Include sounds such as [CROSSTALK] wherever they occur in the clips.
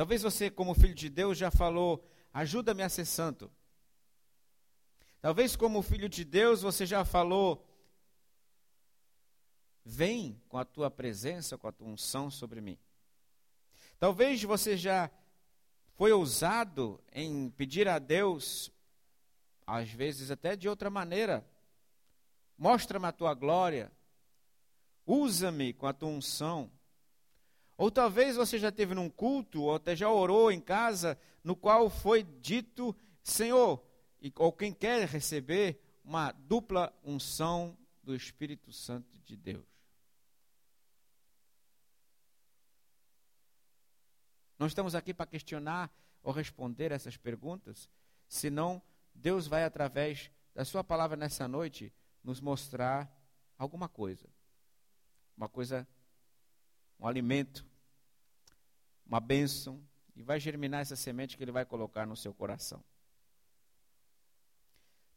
Talvez você, como filho de Deus, já falou: ajuda-me a ser santo. Talvez, como filho de Deus, você já falou: vem com a tua presença, com a tua unção sobre mim. Talvez você já foi ousado em pedir a Deus, às vezes até de outra maneira, mostra-me a tua glória, usa-me com a tua unção. Ou talvez você já teve num culto, ou até já orou em casa, no qual foi dito, Senhor, ou quem quer receber uma dupla unção do Espírito Santo de Deus. Não estamos aqui para questionar ou responder essas perguntas, senão Deus vai, através da Sua palavra nessa noite, nos mostrar alguma coisa. Uma coisa, um alimento, uma bênção, e vai germinar essa semente que Ele vai colocar no seu coração.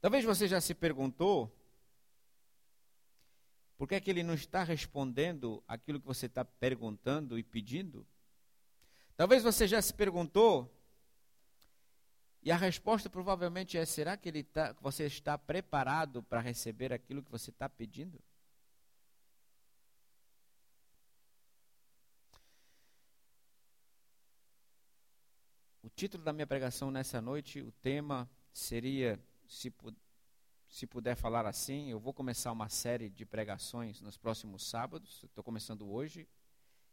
Talvez você já se perguntou por que, é que Ele não está respondendo aquilo que você está perguntando e pedindo. Talvez você já se perguntou e a resposta provavelmente é: será que ele tá, você está preparado para receber aquilo que você está pedindo? Título da minha pregação nessa noite, o tema seria, se, se puder falar assim, eu vou começar uma série de pregações nos próximos sábados, estou começando hoje,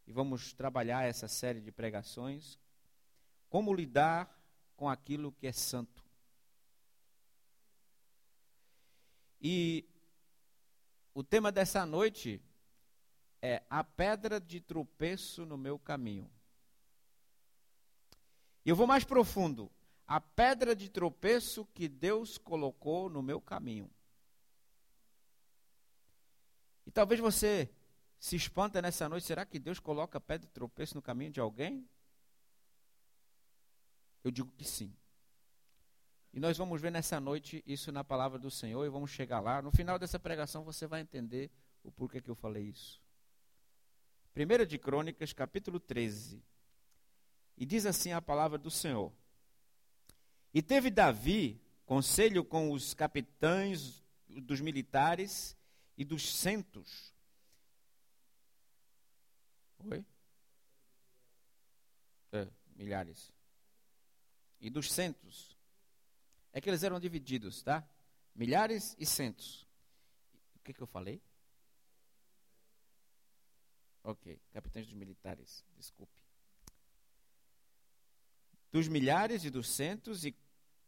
e vamos trabalhar essa série de pregações. Como lidar com aquilo que é santo. E o tema dessa noite é a pedra de tropeço no meu caminho. Eu vou mais profundo. A pedra de tropeço que Deus colocou no meu caminho. E talvez você se espanta nessa noite, será que Deus coloca pedra de tropeço no caminho de alguém? Eu digo que sim. E nós vamos ver nessa noite isso na palavra do Senhor e vamos chegar lá. No final dessa pregação você vai entender o porquê que eu falei isso. 1 de Crônicas, capítulo 13. E diz assim a palavra do Senhor. E teve Davi conselho com os capitães dos militares e dos centos. Oi? É, milhares e dos centos. É que eles eram divididos, tá? Milhares e centos. O que, que eu falei? Ok, capitães dos militares, desculpe. Dos milhares e dos centos e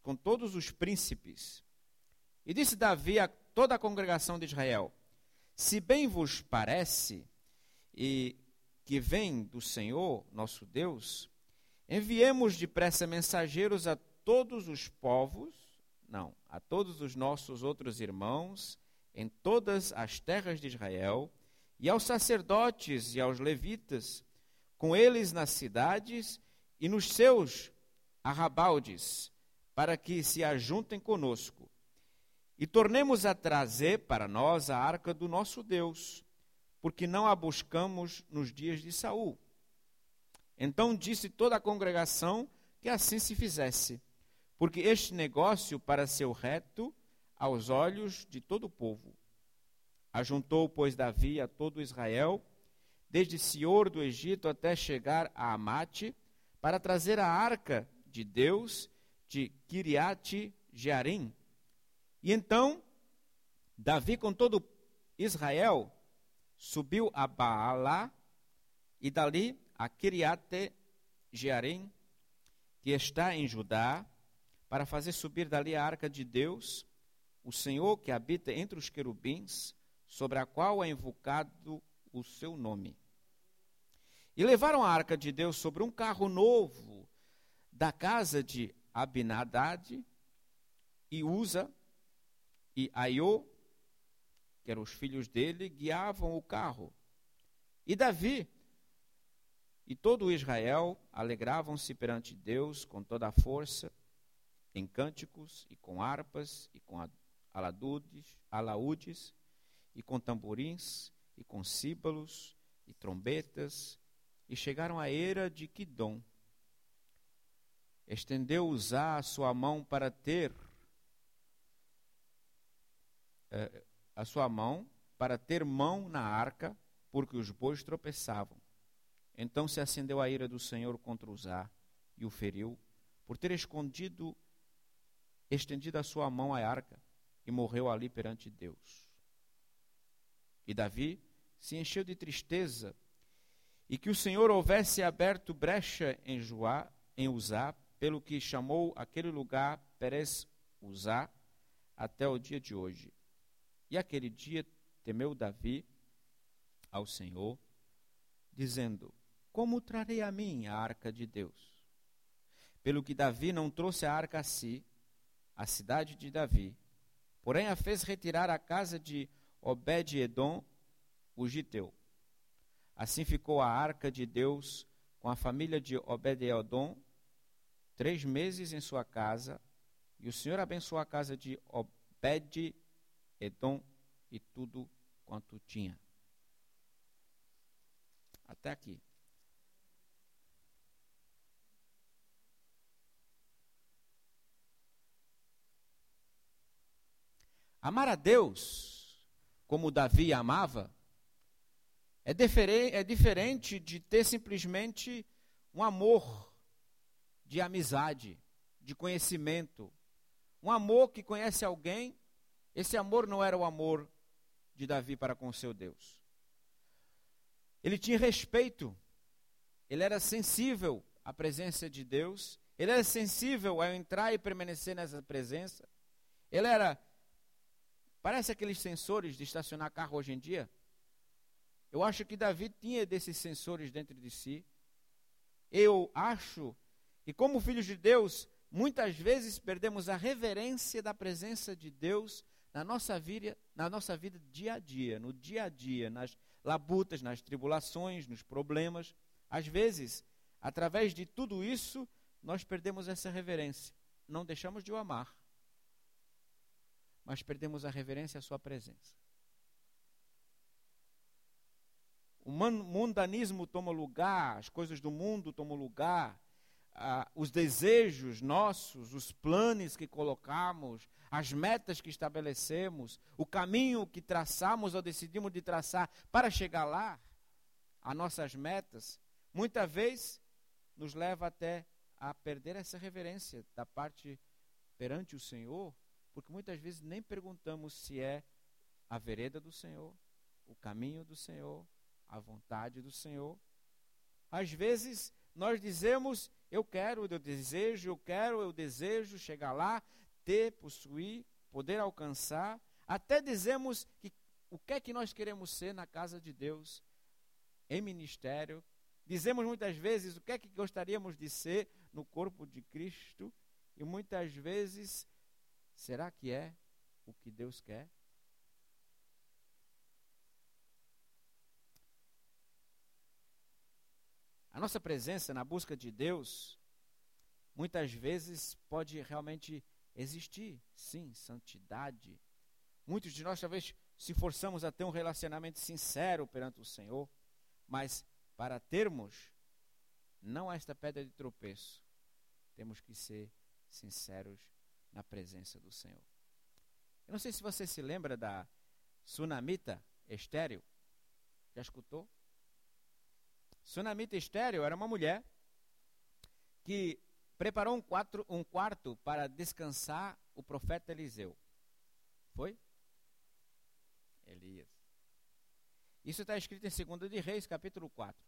com todos os príncipes. E disse Davi a toda a congregação de Israel: Se bem vos parece e que vem do Senhor, nosso Deus, Enviemos depressa mensageiros a todos os povos, não, a todos os nossos outros irmãos em todas as terras de Israel, e aos sacerdotes e aos levitas, com eles nas cidades e nos seus arrabaldes, para que se ajuntem conosco. E tornemos a trazer para nós a arca do nosso Deus, porque não a buscamos nos dias de Saul então disse toda a congregação que assim se fizesse, porque este negócio para ser reto aos olhos de todo o povo. Ajuntou, pois, Davi a todo Israel, desde Sior do Egito até chegar a Amate, para trazer a arca de Deus de Kiriate Jearim. E então, Davi com todo Israel subiu a Baalá e dali a Kiriate Jearim, que está em Judá, para fazer subir dali a arca de Deus, o Senhor que habita entre os querubins, sobre a qual é invocado o seu nome. E levaram a arca de Deus sobre um carro novo da casa de Abinadad e Uza e Aiô, que eram os filhos dele, guiavam o carro. E Davi e todo Israel alegravam-se perante Deus com toda a força, em cânticos e com harpas e com alaúdes, alaúdes e com tamborins e com símbolos e trombetas, e chegaram à era de Quidom. Estendeu Uzá a sua mão para ter eh, a sua mão para ter mão na arca, porque os bois tropeçavam. Então se acendeu a ira do Senhor contra Uzá e o feriu, por ter escondido, estendido a sua mão à arca, e morreu ali perante Deus. E Davi se encheu de tristeza, e que o Senhor houvesse aberto brecha em Joá, em Uzá, pelo que chamou aquele lugar Perez Uzá, até o dia de hoje. E aquele dia temeu Davi ao Senhor, dizendo: Como trarei a mim a arca de Deus? Pelo que Davi não trouxe a arca a si, a cidade de Davi, porém a fez retirar à casa de Obed-Edom, o Giteu. Assim ficou a arca de Deus com a família de Obed-Edom três meses em sua casa, e o Senhor abençoou a casa de Obed Edom e tudo quanto tinha. Até aqui. Amar a Deus como Davi amava é, é diferente de ter simplesmente um amor de amizade, de conhecimento. Um amor que conhece alguém esse amor não era o amor de Davi para com seu Deus. Ele tinha respeito, ele era sensível à presença de Deus, ele era sensível ao entrar e permanecer nessa presença. Ele era. Parece aqueles sensores de estacionar carro hoje em dia. Eu acho que Davi tinha desses sensores dentro de si. Eu acho que, como filhos de Deus, muitas vezes perdemos a reverência da presença de Deus na nossa vida, na nossa vida dia a dia, no dia a dia, nas labutas, nas tribulações, nos problemas. Às vezes, através de tudo isso, nós perdemos essa reverência. Não deixamos de o amar, mas perdemos a reverência à sua presença. O mundanismo toma lugar, as coisas do mundo tomam lugar, ah, os desejos nossos, os planos que colocamos, as metas que estabelecemos, o caminho que traçamos ou decidimos de traçar para chegar lá, as nossas metas, muitas vezes nos leva até a perder essa reverência da parte perante o Senhor, porque muitas vezes nem perguntamos se é a vereda do Senhor, o caminho do Senhor, a vontade do Senhor. Às vezes nós dizemos eu quero, eu desejo, eu quero, eu desejo chegar lá, ter, possuir, poder alcançar. Até dizemos que o que é que nós queremos ser na casa de Deus, em ministério. Dizemos muitas vezes o que é que gostaríamos de ser no corpo de Cristo. E muitas vezes, será que é o que Deus quer? A nossa presença na busca de Deus, muitas vezes pode realmente existir, sim, santidade. Muitos de nós talvez se forçamos a ter um relacionamento sincero perante o Senhor, mas para termos não esta pedra de tropeço, temos que ser sinceros na presença do Senhor. Eu não sei se você se lembra da Sunamita estéreo. Já escutou? Sunamita estéreo era uma mulher que preparou um, quatro, um quarto para descansar o profeta Eliseu. Foi? Elias. Isso está escrito em 2 de Reis, capítulo 4.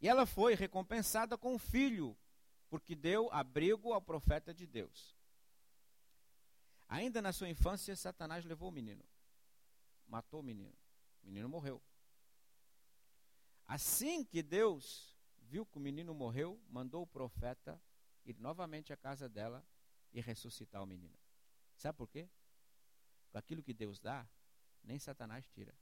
E ela foi recompensada com um filho, porque deu abrigo ao profeta de Deus. Ainda na sua infância, Satanás levou o menino. Matou o menino. O menino morreu. Assim que Deus viu que o menino morreu, mandou o profeta ir novamente à casa dela e ressuscitar o menino. Sabe por quê? Aquilo que Deus dá, nem Satanás tira.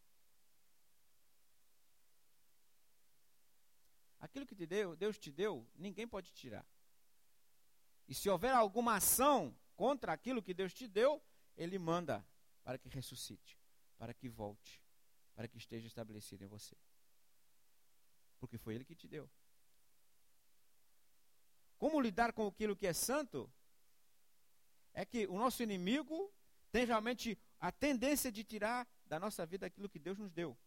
Aquilo que te deu, Deus te deu, ninguém pode tirar. E se houver alguma ação contra aquilo que Deus te deu, Ele manda para que ressuscite, para que volte, para que esteja estabelecido em você porque foi Ele que te deu. como lidar com aquilo que é santo, é que o nosso inimigo tem realmente a tendência de tirar da nossa vida aquilo que Deus nos deu.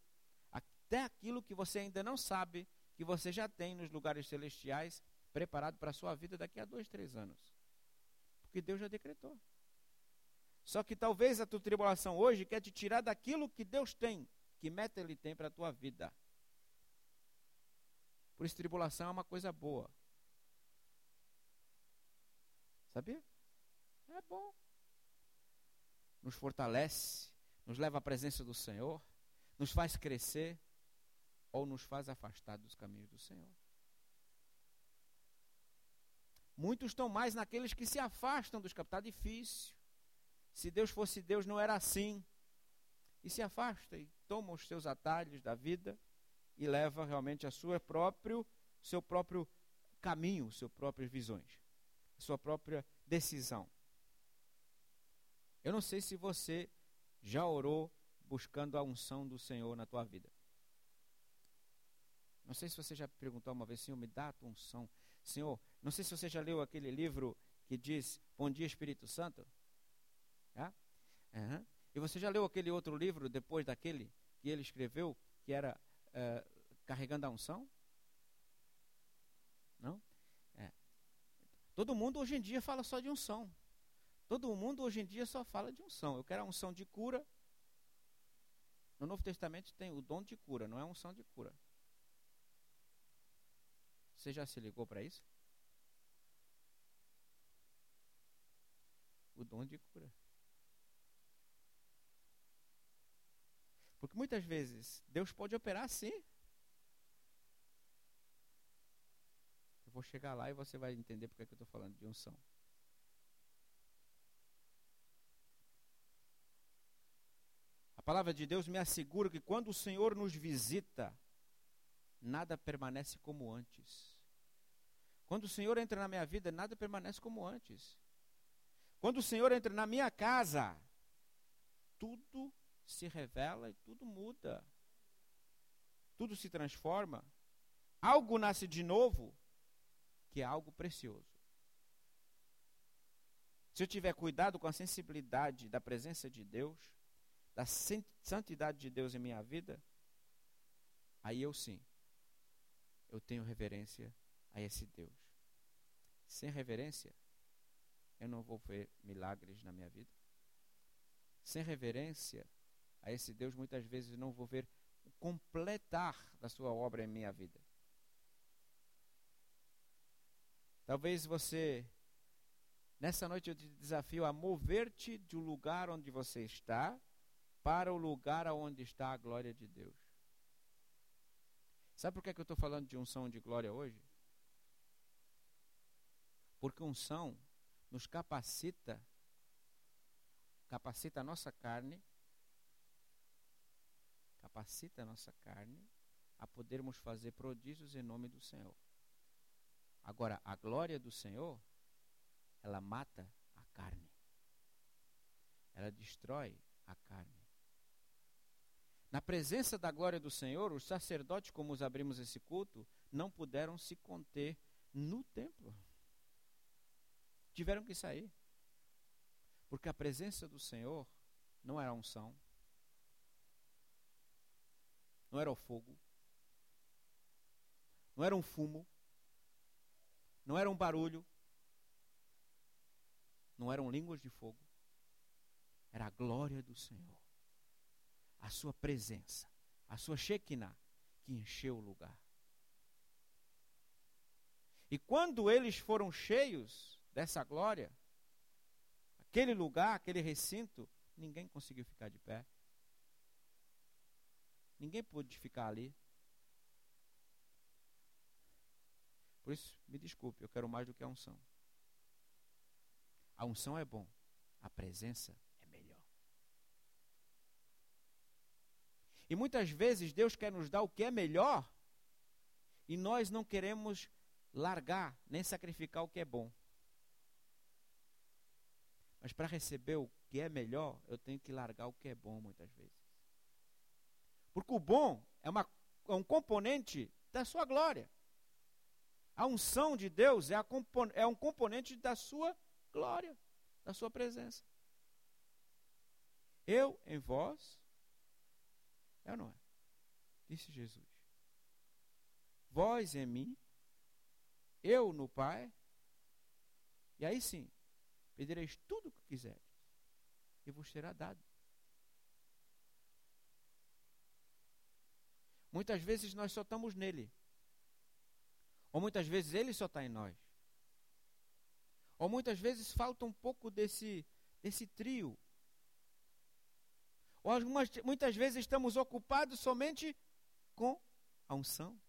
Até aquilo que você ainda não sabe, que você já tem nos lugares celestiais, preparado para a sua vida daqui a dois, três anos. Porque Deus já decretou. Só que talvez a tua tribulação hoje quer te tirar daquilo que Deus tem, que meta Ele tem para a tua vida. Por isso, tribulação é uma coisa boa. Sabia? É bom. Nos fortalece, nos leva à presença do Senhor, nos faz crescer ou nos faz afastar dos caminhos do Senhor. Muitos estão mais naqueles que se afastam dos caminhos. Está difícil. Se Deus fosse Deus, não era assim. E se afasta e toma os seus atalhos da vida e leva realmente a sua próprio, seu próprio caminho, suas próprias visões, sua própria decisão. Eu não sei se você já orou buscando a unção do Senhor na tua vida. Não sei se você já perguntou uma vez, Senhor, me dá a tua unção. Senhor, não sei se você já leu aquele livro que diz Bom Dia Espírito Santo. Uhum. E você já leu aquele outro livro depois daquele que ele escreveu, que era uh, Carregando a Unção? Não? É. Todo mundo hoje em dia fala só de unção. Todo mundo hoje em dia só fala de unção. Eu quero a unção de cura. No Novo Testamento tem o dom de cura, não é unção de cura. Você já se ligou para isso? O dom de cura. Porque muitas vezes Deus pode operar sim. Eu vou chegar lá e você vai entender porque é que eu estou falando de unção. A palavra de Deus me assegura que quando o Senhor nos visita, nada permanece como antes. Quando o Senhor entra na minha vida, nada permanece como antes. Quando o Senhor entra na minha casa, tudo se revela e tudo muda. Tudo se transforma. Algo nasce de novo, que é algo precioso. Se eu tiver cuidado com a sensibilidade da presença de Deus, da santidade de Deus em minha vida, aí eu sim, eu tenho reverência a esse Deus. Sem reverência, eu não vou ver milagres na minha vida. Sem reverência a esse Deus, muitas vezes não vou ver o completar da sua obra em minha vida. Talvez você, nessa noite eu te desafio a mover-te do lugar onde você está para o lugar onde está a glória de Deus. Sabe por que, é que eu estou falando de unção de glória hoje? Porque unção nos capacita, capacita a nossa carne, capacita a nossa carne a podermos fazer prodígios em nome do Senhor. Agora, a glória do Senhor, ela mata a carne. Ela destrói a carne. Na presença da glória do Senhor, os sacerdotes, como os abrimos esse culto, não puderam se conter no templo. Tiveram que sair. Porque a presença do Senhor não era unção, não era o fogo, não era um fumo, não era um barulho, não eram línguas de fogo, era a glória do Senhor. A sua presença, a sua Shekinah, que encheu o lugar. E quando eles foram cheios dessa glória, aquele lugar, aquele recinto, ninguém conseguiu ficar de pé. Ninguém pôde ficar ali. Por isso, me desculpe, eu quero mais do que a unção. A unção é bom, a presença E muitas vezes Deus quer nos dar o que é melhor e nós não queremos largar nem sacrificar o que é bom. Mas para receber o que é melhor, eu tenho que largar o que é bom muitas vezes. Porque o bom é, uma, é um componente da sua glória. A unção de Deus é, é um componente da sua glória, da sua presença. Eu em vós, é ou não é? Disse Jesus. Vós em mim, eu no Pai, e aí sim, pedireis tudo o que quiseres, e vos será dado. Muitas vezes nós só estamos nele. Ou muitas vezes ele só está em nós. Ou muitas vezes falta um pouco desse, desse trio. Ou algumas, muitas vezes estamos ocupados somente com a unção.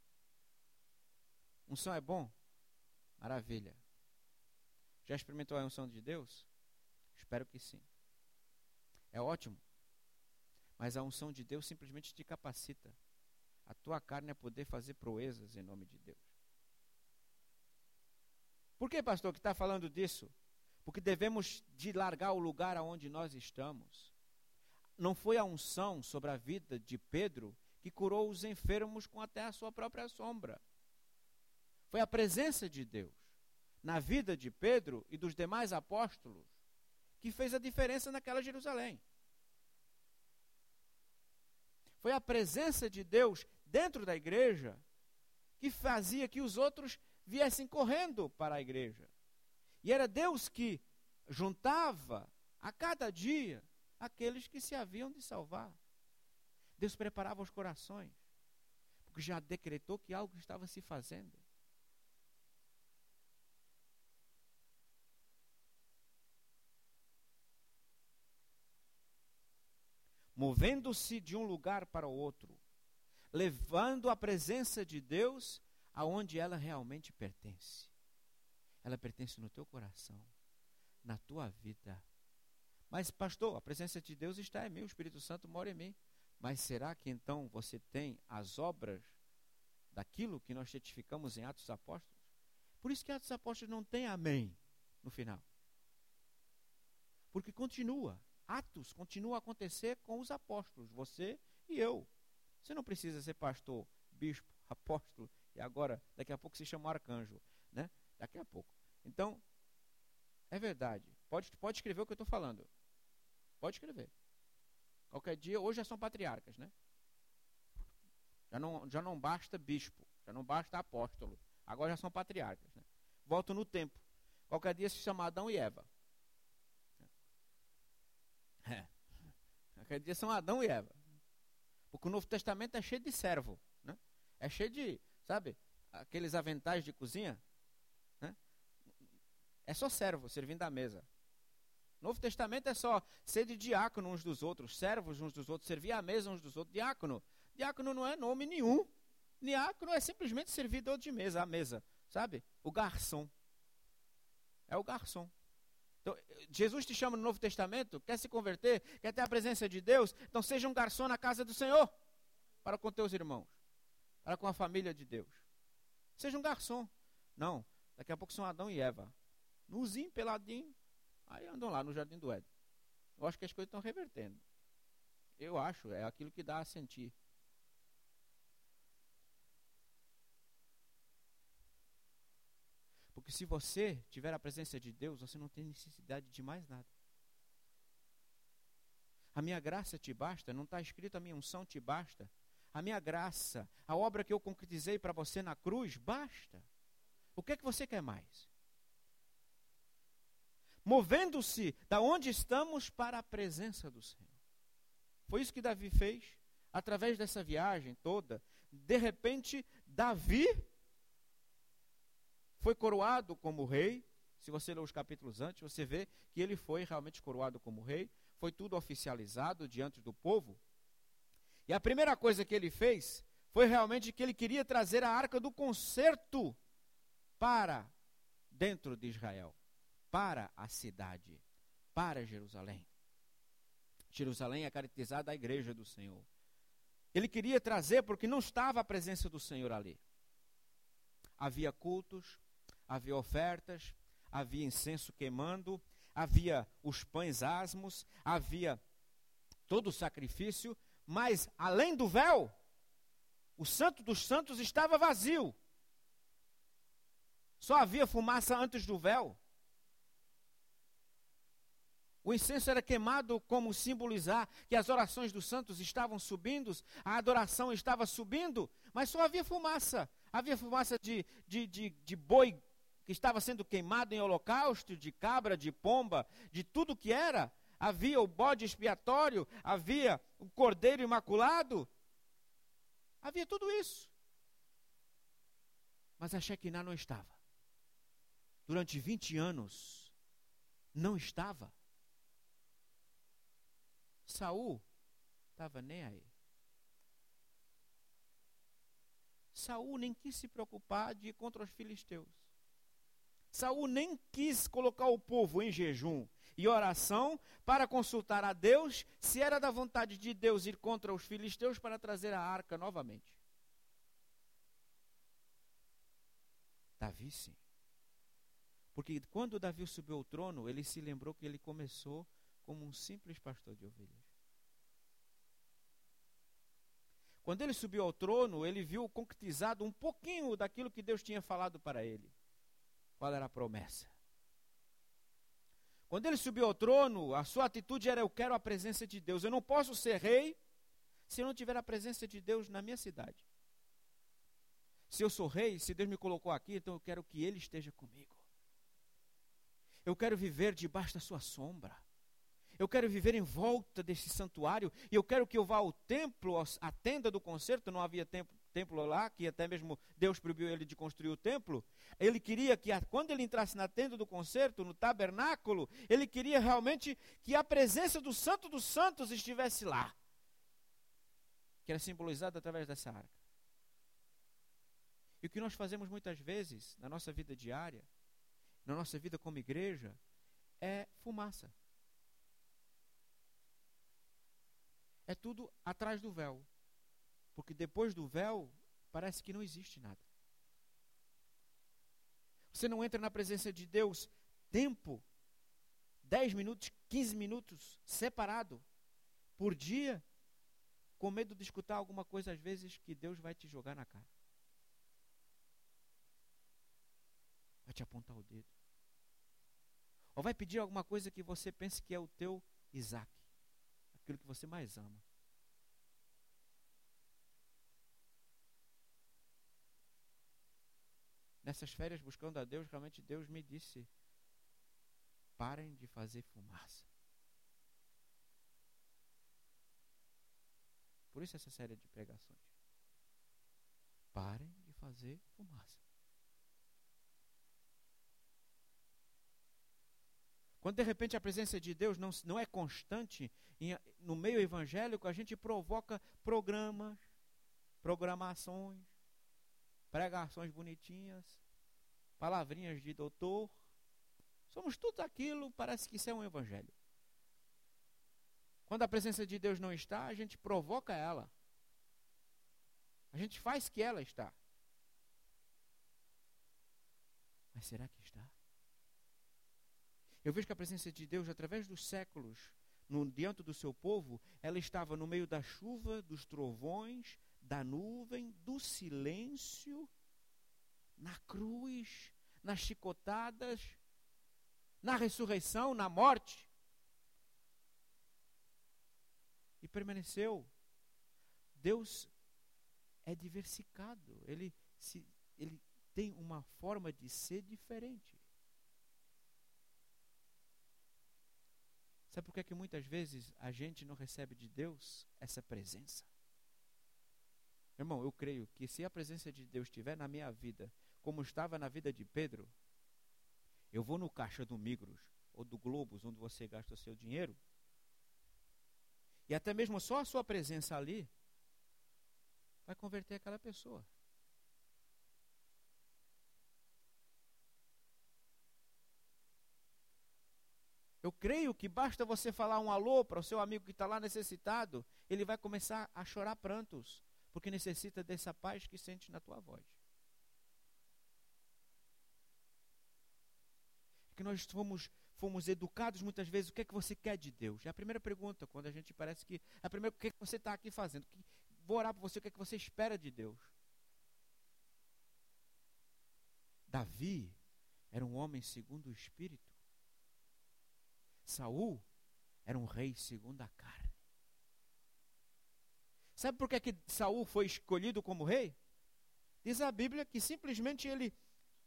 Unção é bom? Maravilha. Já experimentou a unção de Deus? Espero que sim. É ótimo. Mas a unção de Deus simplesmente te capacita a tua carne a poder fazer proezas em nome de Deus. Por que, pastor, que está falando disso? Porque devemos de largar o lugar aonde nós estamos. Não foi a unção sobre a vida de Pedro que curou os enfermos com até a sua própria sombra. Foi a presença de Deus na vida de Pedro e dos demais apóstolos que fez a diferença naquela Jerusalém. Foi a presença de Deus dentro da igreja que fazia que os outros viessem correndo para a igreja. E era Deus que juntava a cada dia aqueles que se haviam de salvar. Deus preparava os corações, porque já decretou que algo estava se fazendo. Movendo-se de um lugar para o outro, levando a presença de Deus aonde ela realmente pertence. Ela pertence no teu coração, na tua vida. Mas, pastor, a presença de Deus está em mim, o Espírito Santo mora em mim. Mas será que então você tem as obras daquilo que nós certificamos em Atos Apóstolos? Por isso que Atos Apóstolos não tem amém no final. Porque continua. Atos continua a acontecer com os apóstolos, você e eu. Você não precisa ser pastor, bispo, [LAUGHS] apóstolo e agora, daqui a pouco se chama arcanjo, né? Daqui a pouco. Então, é verdade. Pode, pode escrever o que eu estou falando. Pode escrever. Qualquer dia, hoje já são patriarcas, né? Já não, já não basta bispo, já não basta apóstolo. Agora já são patriarcas, né? Volto no tempo. Qualquer dia se chama Adão e Eva. É. [LAUGHS] Qualquer dia são Adão e Eva. Porque o Novo Testamento é cheio de servo. Né? É cheio de, sabe, aqueles aventais de cozinha. Né? É só servo servindo à mesa. Novo Testamento é só ser de diácono uns dos outros, servos uns dos outros, servir à mesa uns dos outros. Diácono. Diácono não é nome nenhum. Diácono é simplesmente servidor de mesa, à mesa. Sabe? O garçom. É o garçom. Então, Jesus te chama no Novo Testamento, quer se converter, quer ter a presença de Deus, então seja um garçom na casa do Senhor, para com teus irmãos, para com a família de Deus. Seja um garçom. Não, daqui a pouco são Adão e Eva. Nuzinho, peladinho, aí andam lá no Jardim do Éden. Eu acho que as coisas estão revertendo. Eu acho, é aquilo que dá a sentir. Porque se você tiver a presença de Deus, você não tem necessidade de mais nada. A minha graça te basta, não está escrito a minha unção te basta. A minha graça, a obra que eu concretizei para você na cruz, basta. O que é que você quer mais? Movendo-se da onde estamos para a presença do Senhor. Foi isso que Davi fez através dessa viagem toda. De repente, Davi foi coroado como rei. Se você ler os capítulos antes, você vê que ele foi realmente coroado como rei. Foi tudo oficializado diante do povo. E a primeira coisa que ele fez foi realmente que ele queria trazer a arca do concerto para dentro de Israel, para a cidade, para Jerusalém. Jerusalém é caracterizada a igreja do Senhor. Ele queria trazer porque não estava a presença do Senhor ali. Havia cultos, havia ofertas, havia incenso queimando, havia os pães asmos, havia todo o sacrifício, mas além do véu, o Santo dos Santos estava vazio. Só havia fumaça antes do véu. O incenso era queimado como simbolizar que as orações dos santos estavam subindo, a adoração estava subindo, mas só havia fumaça. Havia fumaça de, de, de, de boi que estava sendo queimado em holocausto, de cabra, de pomba, de tudo que era. Havia o bode expiatório, havia o cordeiro imaculado. Havia tudo isso. Mas a Shekinah não estava. Durante 20 anos, não estava. Saul estava nem aí. Saul nem quis se preocupar de ir contra os filisteus. Saul nem quis colocar o povo em jejum e oração para consultar a Deus se era da vontade de Deus ir contra os filisteus para trazer a arca novamente. Davi sim. Porque quando Davi subiu ao trono, ele se lembrou que ele começou como um simples pastor de ovelhas. Quando ele subiu ao trono, ele viu concretizado um pouquinho daquilo que Deus tinha falado para ele. Qual era a promessa? Quando ele subiu ao trono, a sua atitude era: Eu quero a presença de Deus. Eu não posso ser rei se eu não tiver a presença de Deus na minha cidade. Se eu sou rei, se Deus me colocou aqui, então eu quero que Ele esteja comigo. Eu quero viver debaixo da sua sombra. Eu quero viver em volta desse santuário. E eu quero que eu vá ao templo, à tenda do concerto. Não havia templo, templo lá, que até mesmo Deus proibiu ele de construir o templo. Ele queria que, quando ele entrasse na tenda do concerto, no tabernáculo, ele queria realmente que a presença do Santo dos Santos estivesse lá. Que era simbolizada através dessa arca. E o que nós fazemos muitas vezes na nossa vida diária, na nossa vida como igreja, é fumaça. é tudo atrás do véu. Porque depois do véu, parece que não existe nada. Você não entra na presença de Deus tempo, 10 minutos, 15 minutos, separado, por dia, com medo de escutar alguma coisa, às vezes, que Deus vai te jogar na cara. Vai te apontar o dedo. Ou vai pedir alguma coisa que você pense que é o teu Isaac aquilo que você mais ama. Nessas férias, buscando a Deus, realmente Deus me disse: parem de fazer fumaça. Por isso essa série de pregações. Parem de fazer fumaça. Quando de repente a presença de Deus não, não é constante em, no meio evangélico, a gente provoca programas, programações, pregações bonitinhas, palavrinhas de doutor. Somos tudo aquilo, parece que isso é um evangelho. Quando a presença de Deus não está, a gente provoca ela. A gente faz que ela está. Mas será que está? Eu vejo que a presença de Deus, através dos séculos, no, diante do seu povo, ela estava no meio da chuva, dos trovões, da nuvem, do silêncio, na cruz, nas chicotadas, na ressurreição, na morte. E permaneceu. Deus é diversificado. Ele, se, ele tem uma forma de ser diferente. Sabe por que, é que muitas vezes a gente não recebe de Deus essa presença? Irmão, eu creio que se a presença de Deus estiver na minha vida, como estava na vida de Pedro, eu vou no caixa do Migros ou do Globos, onde você gasta o seu dinheiro, e até mesmo só a sua presença ali vai converter aquela pessoa. Eu creio que basta você falar um alô para o seu amigo que está lá necessitado, ele vai começar a chorar prantos, porque necessita dessa paz que sente na tua voz. Que nós fomos, fomos educados muitas vezes, o que é que você quer de Deus? É a primeira pergunta, quando a gente parece que. A primeira, o que é que você está aqui fazendo? Vou orar para você, o que é que você espera de Deus? Davi era um homem segundo o espírito. Saul era um rei segundo a carne. Sabe por que, que Saul foi escolhido como rei? Diz a Bíblia que simplesmente ele,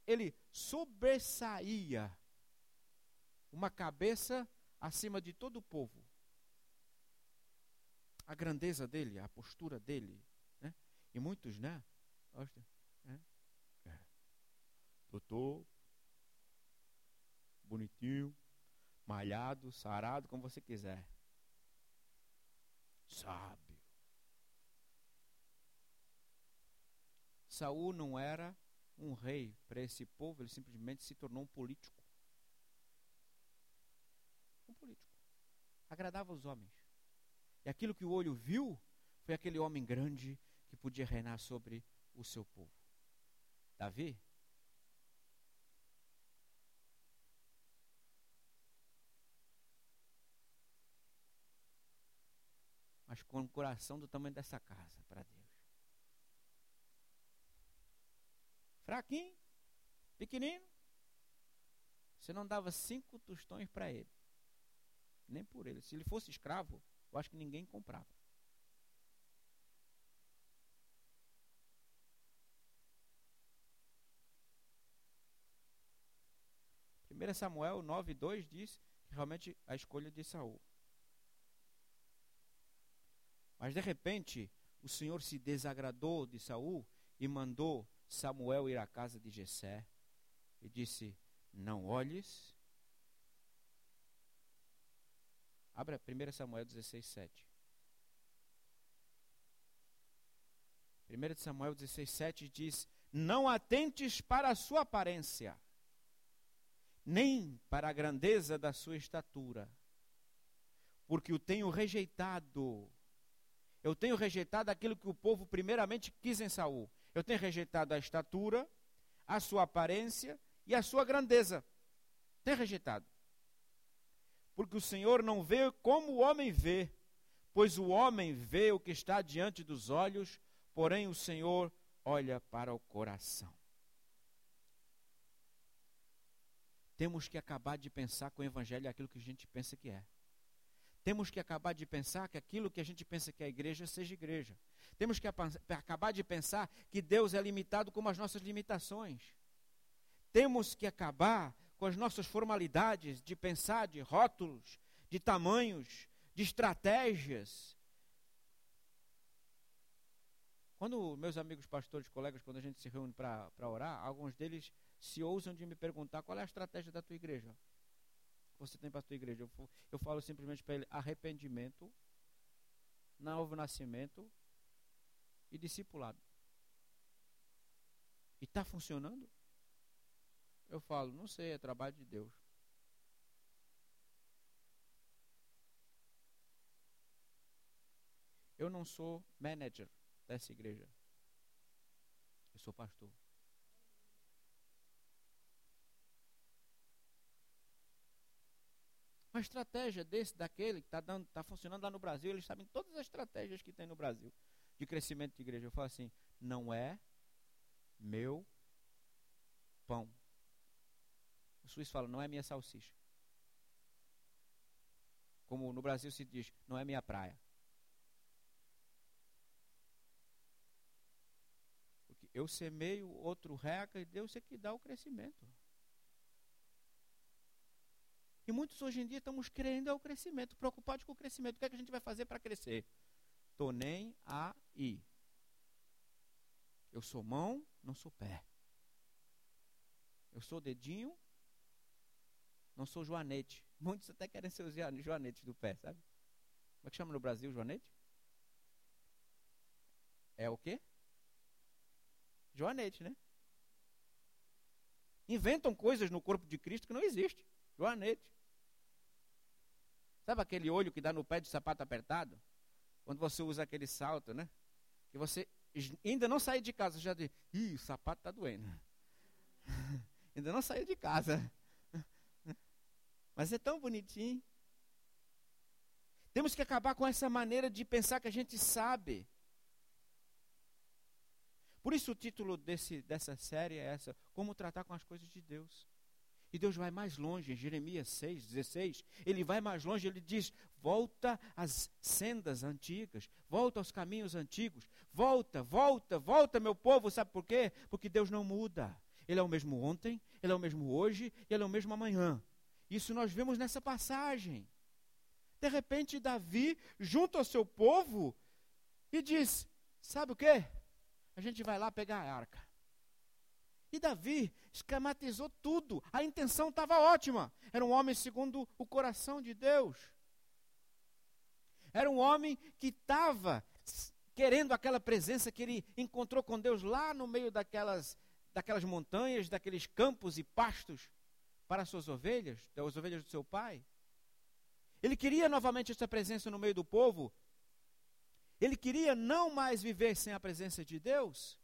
ele sobressaía uma cabeça acima de todo o povo. A grandeza dele, a postura dele. Né? E muitos, né? né? É. Doutor, bonitinho, malhado, sarado, como você quiser. Sábio. Saul não era um rei para esse povo, ele simplesmente se tornou um político. Um político. Agradava os homens. E aquilo que o olho viu foi aquele homem grande que podia reinar sobre o seu povo. Davi mas com o coração do tamanho dessa casa para Deus. Fraquinho, pequenino. Você não dava cinco tostões para ele. Nem por ele. Se ele fosse escravo, eu acho que ninguém comprava. Primeira Samuel 9:2 diz que realmente a escolha de Saul. Mas de repente, o Senhor se desagradou de Saul e mandou Samuel ir à casa de Jessé e disse: Não olhes. Abra 1 Samuel 16, 7. 1 Samuel 16, 7 diz: Não atentes para a sua aparência, nem para a grandeza da sua estatura, porque o tenho rejeitado eu tenho rejeitado aquilo que o povo primeiramente quis em Saul. Eu tenho rejeitado a estatura, a sua aparência e a sua grandeza. Tenho rejeitado. Porque o Senhor não vê como o homem vê, pois o homem vê o que está diante dos olhos, porém o Senhor olha para o coração. Temos que acabar de pensar que o Evangelho é aquilo que a gente pensa que é. Temos que acabar de pensar que aquilo que a gente pensa que é igreja seja igreja. Temos que acabar de pensar que Deus é limitado como as nossas limitações. Temos que acabar com as nossas formalidades de pensar de rótulos, de tamanhos, de estratégias. Quando meus amigos pastores, colegas, quando a gente se reúne para orar, alguns deles se ousam de me perguntar qual é a estratégia da tua igreja você tem para a sua igreja? Eu, eu falo simplesmente para ele: arrependimento, novo nascimento e discipulado. E está funcionando? Eu falo: não sei, é trabalho de Deus. Eu não sou manager dessa igreja. Eu sou pastor. Uma estratégia desse, daquele, que está tá funcionando lá no Brasil, eles sabem todas as estratégias que tem no Brasil de crescimento de igreja. Eu falo assim, não é meu pão. O suíço fala, não é minha salsicha. Como no Brasil se diz, não é minha praia. Porque eu semeio, outro rega, e Deus é que dá o crescimento. E muitos hoje em dia estamos querendo é o crescimento, preocupados com o crescimento. O que, é que a gente vai fazer para crescer? Estou nem aí. Eu sou mão, não sou pé. Eu sou dedinho, não sou joanete. Muitos até querem ser os joanetes do pé, sabe? Como é que chama no Brasil joanete? É o quê? Joanete, né? Inventam coisas no corpo de Cristo que não existe. Joanete. Sabe aquele olho que dá no pé de sapato apertado? Quando você usa aquele salto, né? Que você ainda não saiu de casa, já diz, ih, o sapato está doendo. [LAUGHS] ainda não saiu de casa. Mas é tão bonitinho. Temos que acabar com essa maneira de pensar que a gente sabe. Por isso o título desse, dessa série é essa, como tratar com as coisas de Deus. E Deus vai mais longe, em Jeremias 6, 16. Ele vai mais longe, ele diz: volta às sendas antigas, volta aos caminhos antigos, volta, volta, volta, meu povo. Sabe por quê? Porque Deus não muda. Ele é o mesmo ontem, ele é o mesmo hoje, ele é o mesmo amanhã. Isso nós vemos nessa passagem. De repente, Davi, junto ao seu povo, e diz: Sabe o que? A gente vai lá pegar a arca. E Davi esquematizou tudo. A intenção estava ótima. Era um homem segundo o coração de Deus. Era um homem que estava querendo aquela presença que ele encontrou com Deus lá no meio daquelas, daquelas montanhas, daqueles campos e pastos para as suas ovelhas, das ovelhas do seu pai. Ele queria novamente essa presença no meio do povo. Ele queria não mais viver sem a presença de Deus.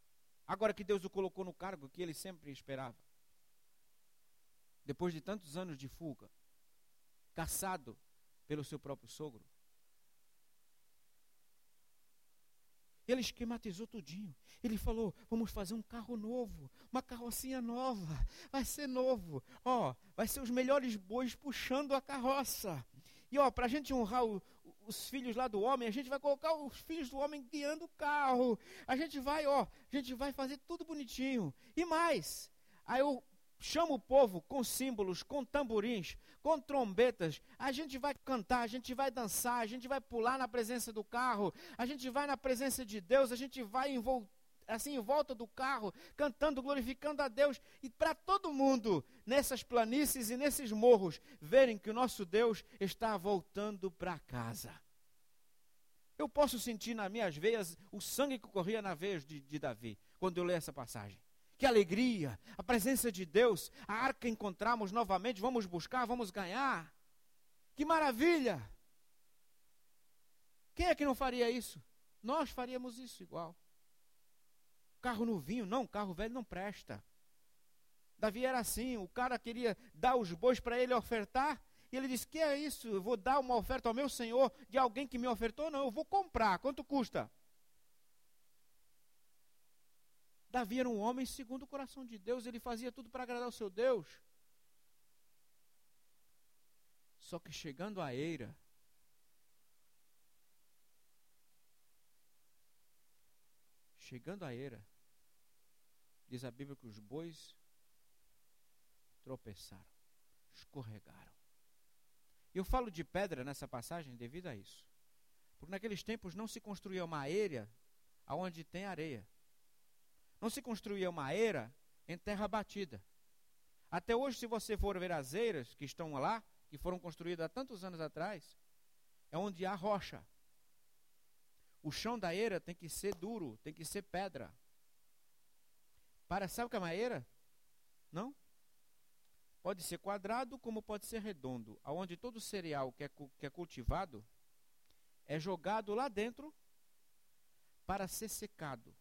Agora que Deus o colocou no cargo que ele sempre esperava. Depois de tantos anos de fuga, caçado pelo seu próprio sogro. Ele esquematizou tudinho. Ele falou: vamos fazer um carro novo, uma carrocinha nova, vai ser novo. Ó, vai ser os melhores bois puxando a carroça. E ó, para a gente honrar o, os filhos lá do homem, a gente vai colocar os filhos do homem guiando o carro. A gente vai, ó, a gente vai fazer tudo bonitinho. E mais, aí eu chamo o povo com símbolos, com tamborins, com trombetas. A gente vai cantar, a gente vai dançar, a gente vai pular na presença do carro, a gente vai na presença de Deus, a gente vai envolver assim em volta do carro, cantando, glorificando a Deus, e para todo mundo, nessas planícies e nesses morros, verem que o nosso Deus está voltando para casa. Eu posso sentir nas minhas veias o sangue que corria na veias de, de Davi, quando eu leio essa passagem. Que alegria, a presença de Deus, a arca encontramos novamente, vamos buscar, vamos ganhar. Que maravilha! Quem é que não faria isso? Nós faríamos isso igual. Carro novinho, não, carro velho não presta. Davi era assim, o cara queria dar os bois para ele ofertar, e ele disse: Que é isso? Eu vou dar uma oferta ao meu senhor de alguém que me ofertou? Não, eu vou comprar. Quanto custa? Davi era um homem segundo o coração de Deus, ele fazia tudo para agradar o seu Deus. Só que chegando à eira, chegando à eira, Diz a Bíblia que os bois tropeçaram, escorregaram. Eu falo de pedra nessa passagem devido a isso. Porque naqueles tempos não se construía uma eira aonde tem areia. Não se construía uma eira em terra batida. Até hoje, se você for ver as eiras que estão lá, que foram construídas há tantos anos atrás, é onde há rocha. O chão da eira tem que ser duro, tem que ser pedra. Para, que é? Não? Pode ser quadrado, como pode ser redondo, aonde todo cereal que é, que é cultivado é jogado lá dentro para ser secado.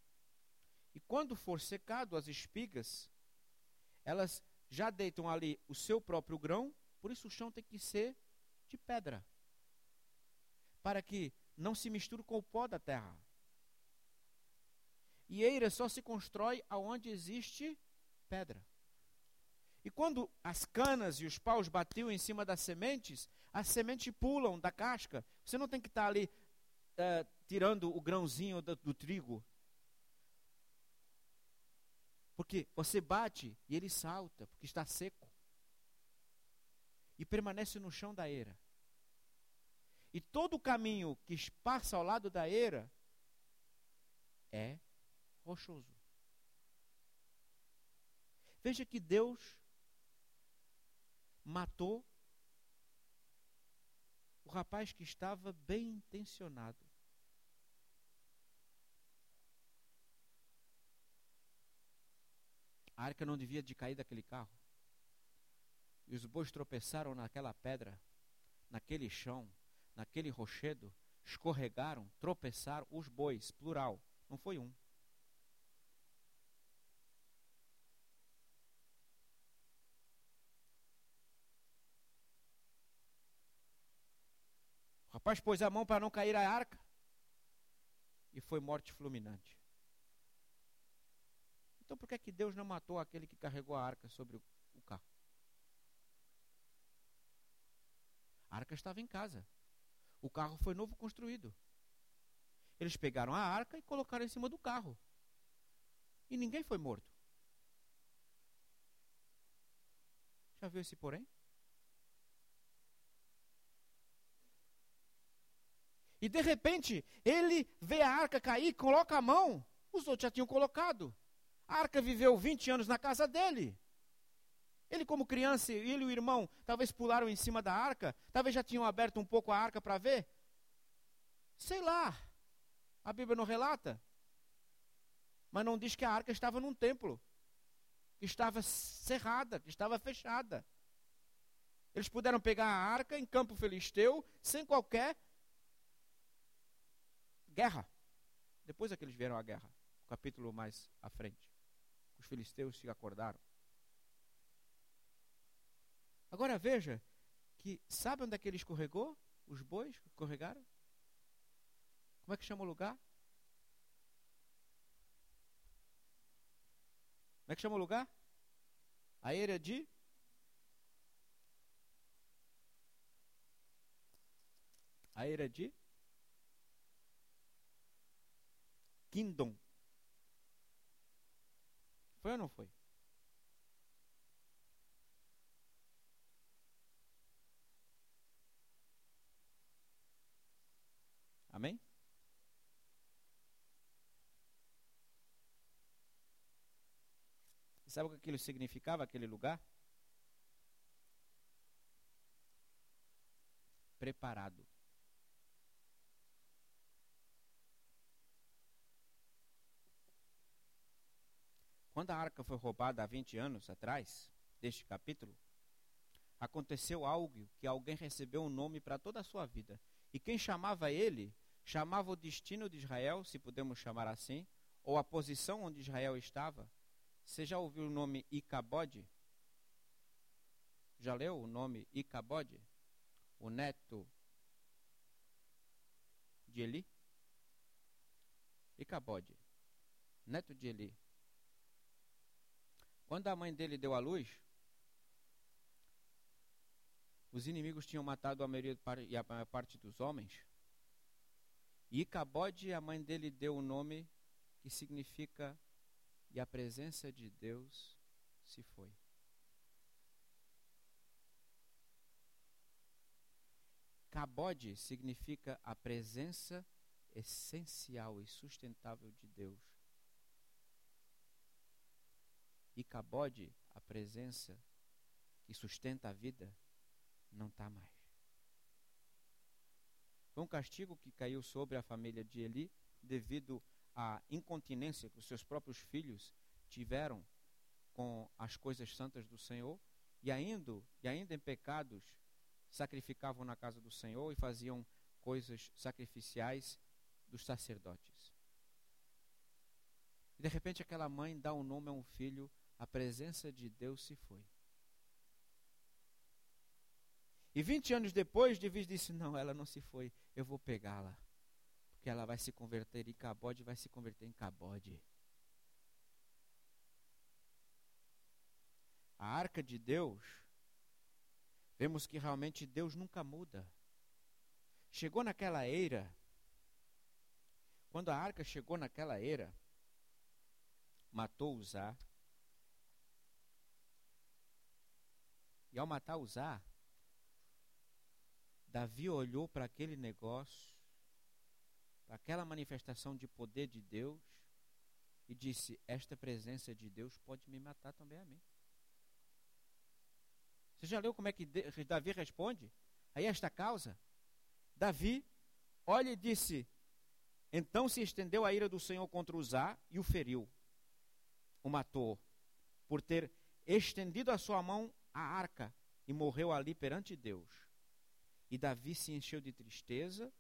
E quando for secado, as espigas, elas já deitam ali o seu próprio grão, por isso o chão tem que ser de pedra. Para que não se misture com o pó da terra. E eira só se constrói aonde existe pedra. E quando as canas e os paus batiam em cima das sementes, as sementes pulam da casca. Você não tem que estar ali uh, tirando o grãozinho do, do trigo. Porque você bate e ele salta, porque está seco. E permanece no chão da eira. E todo o caminho que passa ao lado da eira é rochoso. Veja que Deus matou o rapaz que estava bem intencionado. A arca não devia de cair daquele carro. E os bois tropeçaram naquela pedra, naquele chão, naquele rochedo, escorregaram, tropeçaram os bois, plural, não foi um. rapaz pôs a mão para não cair a arca e foi morte fulminante. Então por que, é que Deus não matou aquele que carregou a arca sobre o carro? A arca estava em casa. O carro foi novo construído. Eles pegaram a arca e colocaram em cima do carro. E ninguém foi morto. Já viu esse porém? E de repente, ele vê a arca cair, coloca a mão. Os outros já tinham colocado. A arca viveu 20 anos na casa dele. Ele, como criança, ele e o irmão, talvez pularam em cima da arca, talvez já tinham aberto um pouco a arca para ver. Sei lá. A Bíblia não relata. Mas não diz que a arca estava num templo, que estava cerrada, que estava fechada. Eles puderam pegar a arca em campo filisteu, sem qualquer guerra. Depois é que eles vieram à guerra, o capítulo mais à frente. Os filisteus se acordaram. Agora veja que sabe onde é que ele escorregou? Os bois escorregaram? Como é que chama o lugar? Como é que chama o lugar? A eira de A eira de Kingdom. Foi ou não foi? Amém? Sabe o que aquilo significava, aquele lugar? Preparado. Quando a arca foi roubada há 20 anos atrás, deste capítulo, aconteceu algo que alguém recebeu um nome para toda a sua vida. E quem chamava ele, chamava o destino de Israel, se podemos chamar assim, ou a posição onde Israel estava. Você já ouviu o nome Icabode? Já leu o nome Icabode? O neto de Eli? Icabode, neto de Eli. Quando a mãe dele deu à luz, os inimigos tinham matado a maioria e a maior parte dos homens. E Icabode, a mãe dele, deu o um nome que significa e a presença de Deus se foi. Cabode significa a presença essencial e sustentável de Deus e Cabode, a presença que sustenta a vida, não está mais. Foi um castigo que caiu sobre a família de Eli devido à incontinência que os seus próprios filhos tiveram com as coisas santas do Senhor e ainda, e ainda em pecados sacrificavam na casa do Senhor e faziam coisas sacrificiais dos sacerdotes. E de repente aquela mãe dá um nome a um filho a presença de Deus se foi. E 20 anos depois, Davi disse: Não, ela não se foi, eu vou pegá-la. Porque ela vai se converter em cabode, vai se converter em cabode. A arca de Deus, vemos que realmente Deus nunca muda. Chegou naquela eira, quando a arca chegou naquela eira, matou Uzá, E ao matar Uzá, Davi olhou para aquele negócio, para aquela manifestação de poder de Deus, e disse: Esta presença de Deus pode me matar também a mim. Você já leu como é que Davi responde? Aí esta causa, Davi olha e disse: Então se estendeu a ira do Senhor contra Uzá e o feriu, o matou, por ter estendido a sua mão a arca e morreu ali perante Deus. E Davi se encheu de tristeza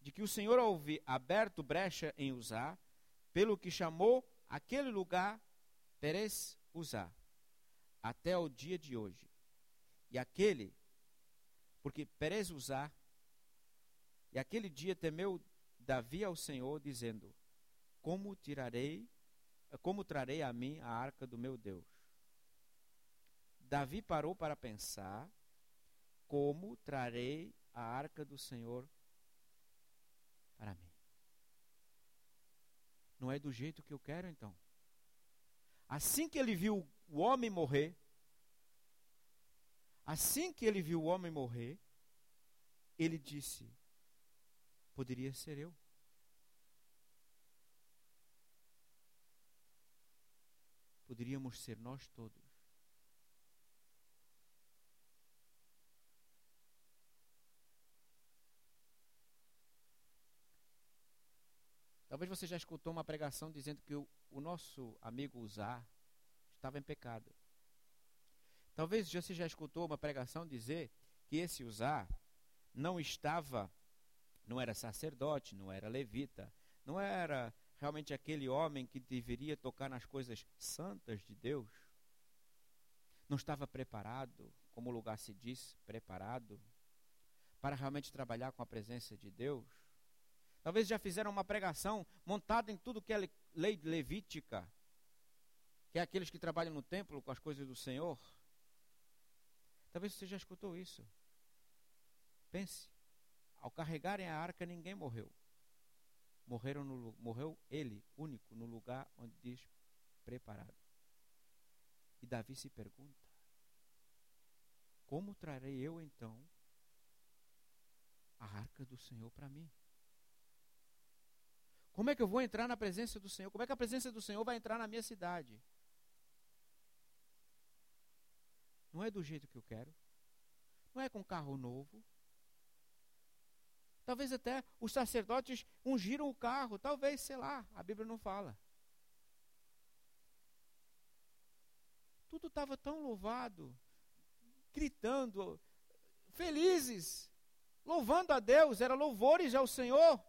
de que o Senhor houve aberto brecha em Uzá, pelo que chamou aquele lugar Perez Uzá, até o dia de hoje. E aquele, porque Perez Uzá, e aquele dia temeu Davi ao Senhor, dizendo: Como tirarei, como trarei a mim a arca do meu Deus? Davi parou para pensar como trarei a arca do Senhor para mim? Não é do jeito que eu quero, então. Assim que ele viu o homem morrer, assim que ele viu o homem morrer, ele disse: Poderia ser eu. Poderíamos ser nós todos. Talvez você já escutou uma pregação dizendo que o, o nosso amigo Uzá estava em pecado. Talvez você já escutou uma pregação dizer que esse Uzá não estava, não era sacerdote, não era levita, não era realmente aquele homem que deveria tocar nas coisas santas de Deus. Não estava preparado, como o lugar se diz, preparado, para realmente trabalhar com a presença de Deus. Talvez já fizeram uma pregação montada em tudo que é lei levítica, que é aqueles que trabalham no templo com as coisas do Senhor. Talvez você já escutou isso. Pense, ao carregarem a arca, ninguém morreu. Morreram no, morreu ele, único, no lugar onde diz preparado. E Davi se pergunta: Como trarei eu então a arca do Senhor para mim? Como é que eu vou entrar na presença do Senhor? Como é que a presença do Senhor vai entrar na minha cidade? Não é do jeito que eu quero. Não é com carro novo. Talvez até os sacerdotes ungiram o carro. Talvez, sei lá, a Bíblia não fala. Tudo estava tão louvado, gritando, felizes, louvando a Deus, era louvores ao Senhor.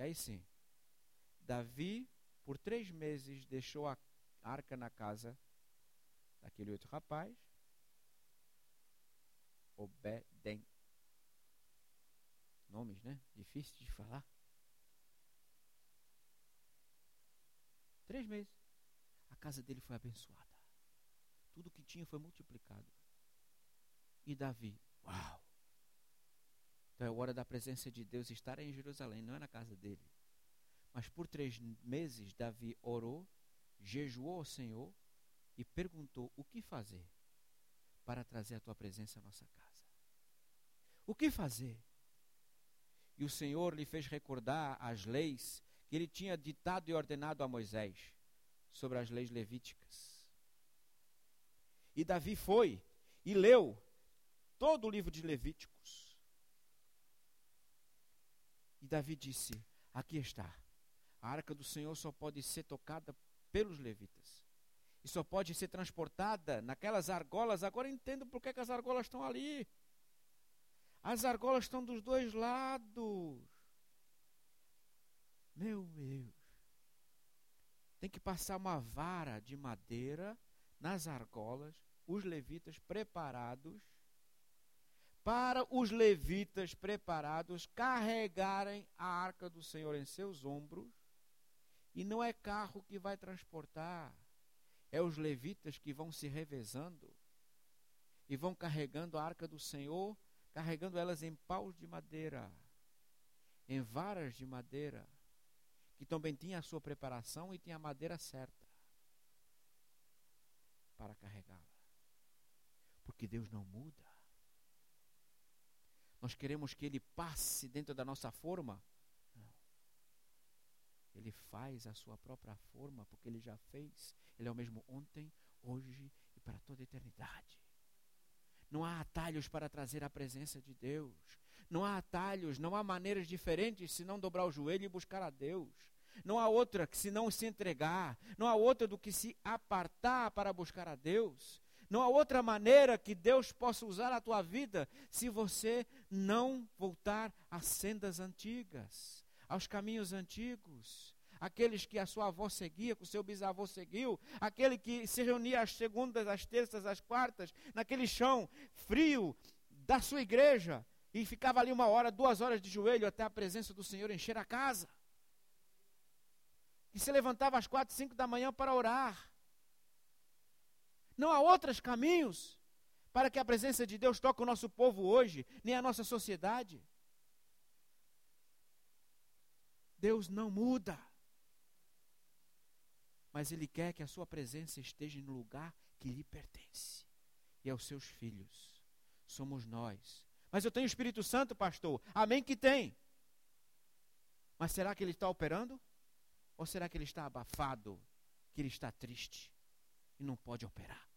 Aí sim, Davi, por três meses, deixou a arca na casa daquele outro rapaz, Obedem. Nomes, né? Difícil de falar. Três meses. A casa dele foi abençoada. Tudo que tinha foi multiplicado. E Davi, uau! Então é hora da presença de Deus estar em Jerusalém, não é na casa dele. Mas por três meses, Davi orou, jejuou ao Senhor e perguntou: o que fazer para trazer a tua presença à nossa casa? O que fazer? E o Senhor lhe fez recordar as leis que ele tinha ditado e ordenado a Moisés sobre as leis levíticas. E Davi foi e leu todo o livro de Levíticos. E Davi disse: Aqui está. A arca do Senhor só pode ser tocada pelos levitas. E só pode ser transportada naquelas argolas. Agora entendo por que, as argolas estão ali. As argolas estão dos dois lados. Meu Deus. Tem que passar uma vara de madeira nas argolas, os levitas preparados para os levitas preparados carregarem a arca do Senhor em seus ombros, e não é carro que vai transportar, é os levitas que vão se revezando e vão carregando a arca do Senhor, carregando elas em paus de madeira, em varas de madeira, que também tinha a sua preparação e tinha a madeira certa para carregá-la. Porque Deus não muda. Nós queremos que ele passe dentro da nossa forma? Não. Ele faz a sua própria forma, porque ele já fez. Ele é o mesmo ontem, hoje e para toda a eternidade. Não há atalhos para trazer a presença de Deus. Não há atalhos, não há maneiras diferentes se não dobrar o joelho e buscar a Deus. Não há outra que se não se entregar. Não há outra do que se apartar para buscar a Deus. Não há outra maneira que Deus possa usar a tua vida se você não voltar às sendas antigas, aos caminhos antigos. Aqueles que a sua avó seguia, que o seu bisavô seguiu, aquele que se reunia às segundas, às terças, às quartas, naquele chão frio da sua igreja, e ficava ali uma hora, duas horas de joelho até a presença do Senhor encher a casa. Que se levantava às quatro, cinco da manhã para orar. Não há outros caminhos. para que a presença de Deus toque o nosso povo hoje, nem a nossa sociedade. Deus não muda. Mas Ele quer que a sua presença esteja no lugar que lhe pertence. E aos seus filhos. Somos nós. Mas eu tenho o Espírito Santo, pastor. Amém que tem. Mas será que ele está operando? Ou será que ele está abafado? Que ele está triste e não pode operar?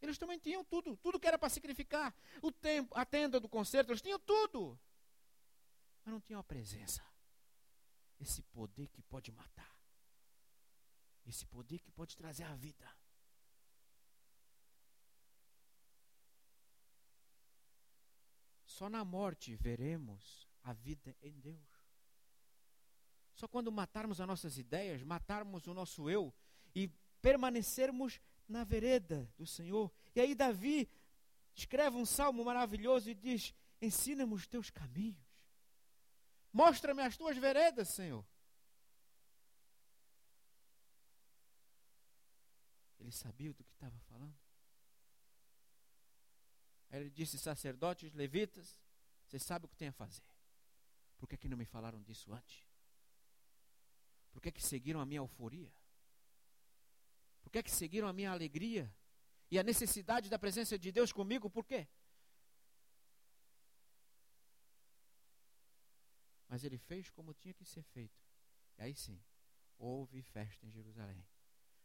Eles também tinham tudo, tudo que era para sacrificar. O tempo, a tenda do concerto, eles tinham tudo. Mas não tinham a presença. Esse poder que pode matar. Esse poder que pode trazer a vida. Só na morte veremos a vida em Deus. Só quando matarmos as nossas ideias, matarmos o nosso eu e permanecermos na vereda do Senhor. E aí Davi escreve um salmo maravilhoso e diz: Ensina-me os teus caminhos. Mostra-me as tuas veredas, Senhor. Ele sabia do que estava falando. Aí ele disse: Sacerdotes, levitas, vocês sabem o que tem a fazer. Por que, que não me falaram disso antes? Por que, que seguiram a minha euforia? Por que, que seguiram a minha alegria? E a necessidade da presença de Deus comigo, por quê? Mas ele fez como tinha que ser feito. E aí sim, houve festa em Jerusalém.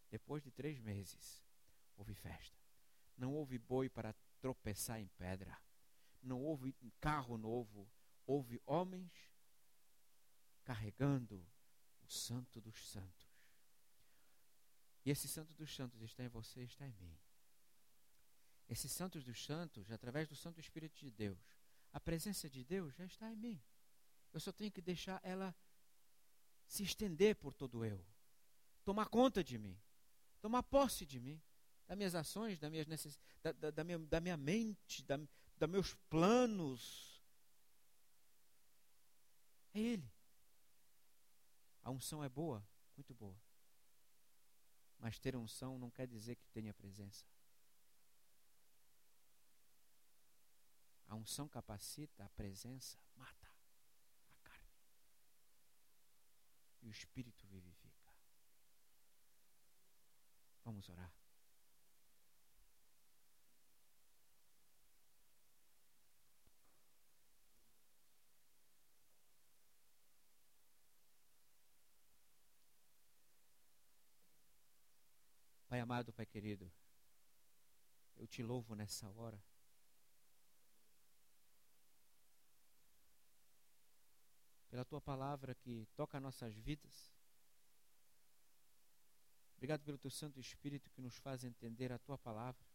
Depois de três meses, houve festa. Não houve boi para tropeçar em pedra. Não houve carro novo. Houve homens carregando o Santo dos Santos. E esse Santo dos Santos está em você, está em mim. Esse Santos dos Santos, através do Santo Espírito de Deus, a presença de Deus já está em mim. Eu só tenho que deixar ela se estender por todo eu, tomar conta de mim, tomar posse de mim das minhas ações, das minhas necess... da, da, da, minha, da minha mente, da, dos meus planos. É Ele. A unção é boa, muito boa. Mas ter unção não quer dizer que tenha presença. A unção capacita, a presença mata a carne. E o espírito vivifica. Vamos orar. Pai amado, Pai querido, eu te louvo nessa hora. Pela tua palavra que toca nossas vidas. Obrigado pelo teu Santo Espírito que nos faz entender a tua palavra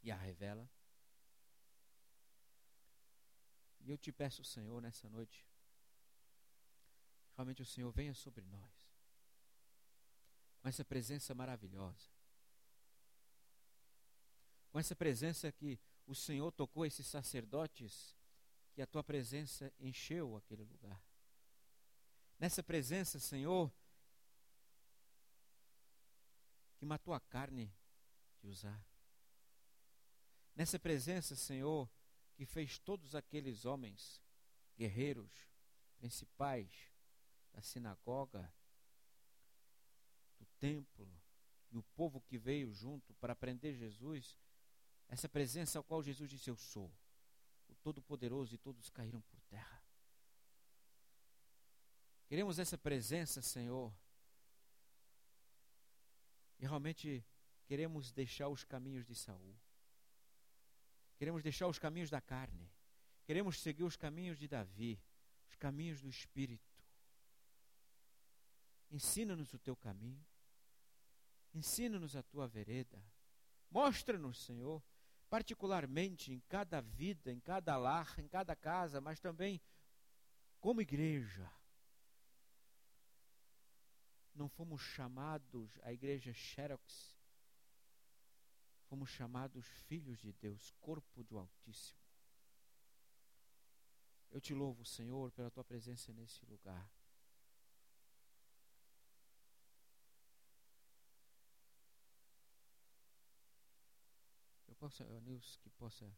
e a revela. E eu te peço, Senhor, nessa noite, realmente o Senhor venha sobre nós com essa presença maravilhosa. Com essa presença que o Senhor tocou esses sacerdotes, que a tua presença encheu aquele lugar. Nessa presença, Senhor, que matou a carne de usar. Nessa presença, Senhor, que fez todos aqueles homens, guerreiros, principais da sinagoga, templo e o povo que veio junto para prender Jesus, essa presença ao qual Jesus disse: Eu sou, o Todo-Poderoso, e todos caíram por terra. Queremos essa presença, Senhor, e realmente queremos deixar os caminhos de Saul. Queremos deixar os caminhos da carne. Queremos seguir os caminhos de Davi, os caminhos do Espírito. Ensina-nos o teu caminho. Ensina-nos a tua vereda. Mostra-nos, Senhor, particularmente em cada vida, em cada lar, em cada casa, mas também como igreja. Não fomos chamados a igreja Xerox, fomos chamados filhos de Deus, corpo do Altíssimo. Eu te louvo, Senhor, pela tua presença nesse lugar. Possa, Nilson, que possa